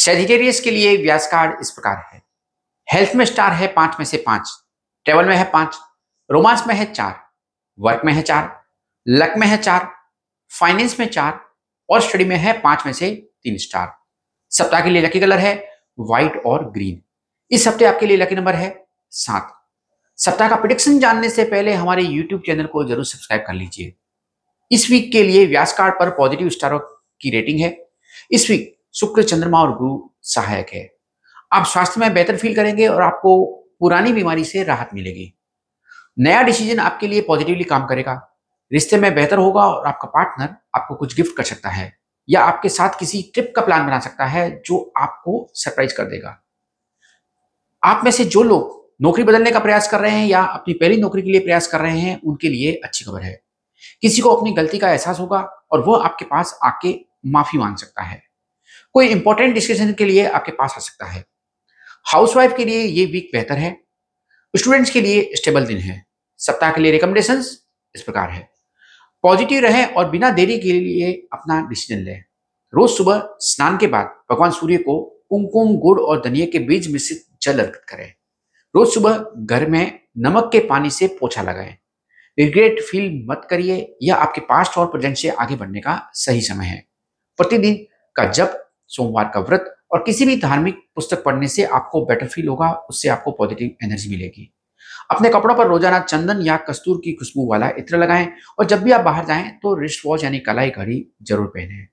Sagittarius के लिए व्यास card इस प्रकार है। हेल्थ में स्टार है पाँच में से पाँच। ट्रेवल में है पाँच। रोमांस में है चार। वर्क में है चार। लक में है चार। फाइनेंस में चार। और स्टडी में है पाँच में से तीन स्टार सप्ताह के लिए लकी कलर है व्हाइट और ग्रीन इस हफ़्ते आपके लिए लकी नंबर है सात। सप्ताह का प्रिडिक्शन जानने से पहले हमारे यूट्यूब चैनल को ज़रूर सब्सक्राइब कर लीजिए। इस वीक के लिए व्यास कार्ड पर पॉजिटिव स्टारों की रेटिंग है। इस वीक शुक्र चंद्रमा और गुरु सहायक है। आप स्वास्थ्य में बेहतर फील करेंगे और आपको पुरानी बीमारी से राहत मिलेगी। नया डिसीज़न आपके लिए पॉजिटिवली काम करेगा। रिश्ते में बेहतर होगा और आपका पार्टनर आपको कुछ गिफ्ट कर सकता है या आपके साथ किसी ट्रिप का प्लान बना सकता है जो आपको सरप्राइज़ कर देगा। आप में से जो लोग नौकरी बदलने का प्रयास कर रहे हैं या अपनी पहली नौकरी के लिए प्रयास कर रहे हैं, उनके लिए अच्छी खबर है। किसी को अपनी गलती का एहसास होगा और वह आपके पास आके माफ़ी मांग सकता है। कोई इंपॉर्टेंट डिस्कशन के लिए आपके पास आ सकता है। हाउसवाइफ के लिए ये वीक बेहतर है। स्टूडेंट्स के लिए स्टेबल दिन है। सप्ताह के लिए रिकमेंडेशन इस प्रकार है। पॉजिटिव रहे और बिना देरी के लिए अपना डिसीज़न लें। रोज सुबह स्नान के बाद भगवान सूर्य को कुमकुम गुड़ और धनिया के बीज मिश्रित जल अर्पित करें। रोज सुबह घर में नमक के पानी से पोछा लगाएँ। रिग्रेट फील मत करिए, यह आपके पास्ट और प्रेजेंट से आगे बढ़ने का सही समय है। प्रतिदिन का जब सोमवार का व्रत और किसी भी धार्मिक पुस्तक पढ़ने से आपको बेटर फील होगा, उससे आपको पॉजिटिव एनर्जी मिलेगी। अपने कपड़ों पर रोज़ाना चंदन या कस्तूर की खुशबू वाला इत्र लगाएँ और जब भी आप बाहर जाएँ तो रिस्ट वॉच यानी कलाई घड़ी ज़रूर पहने।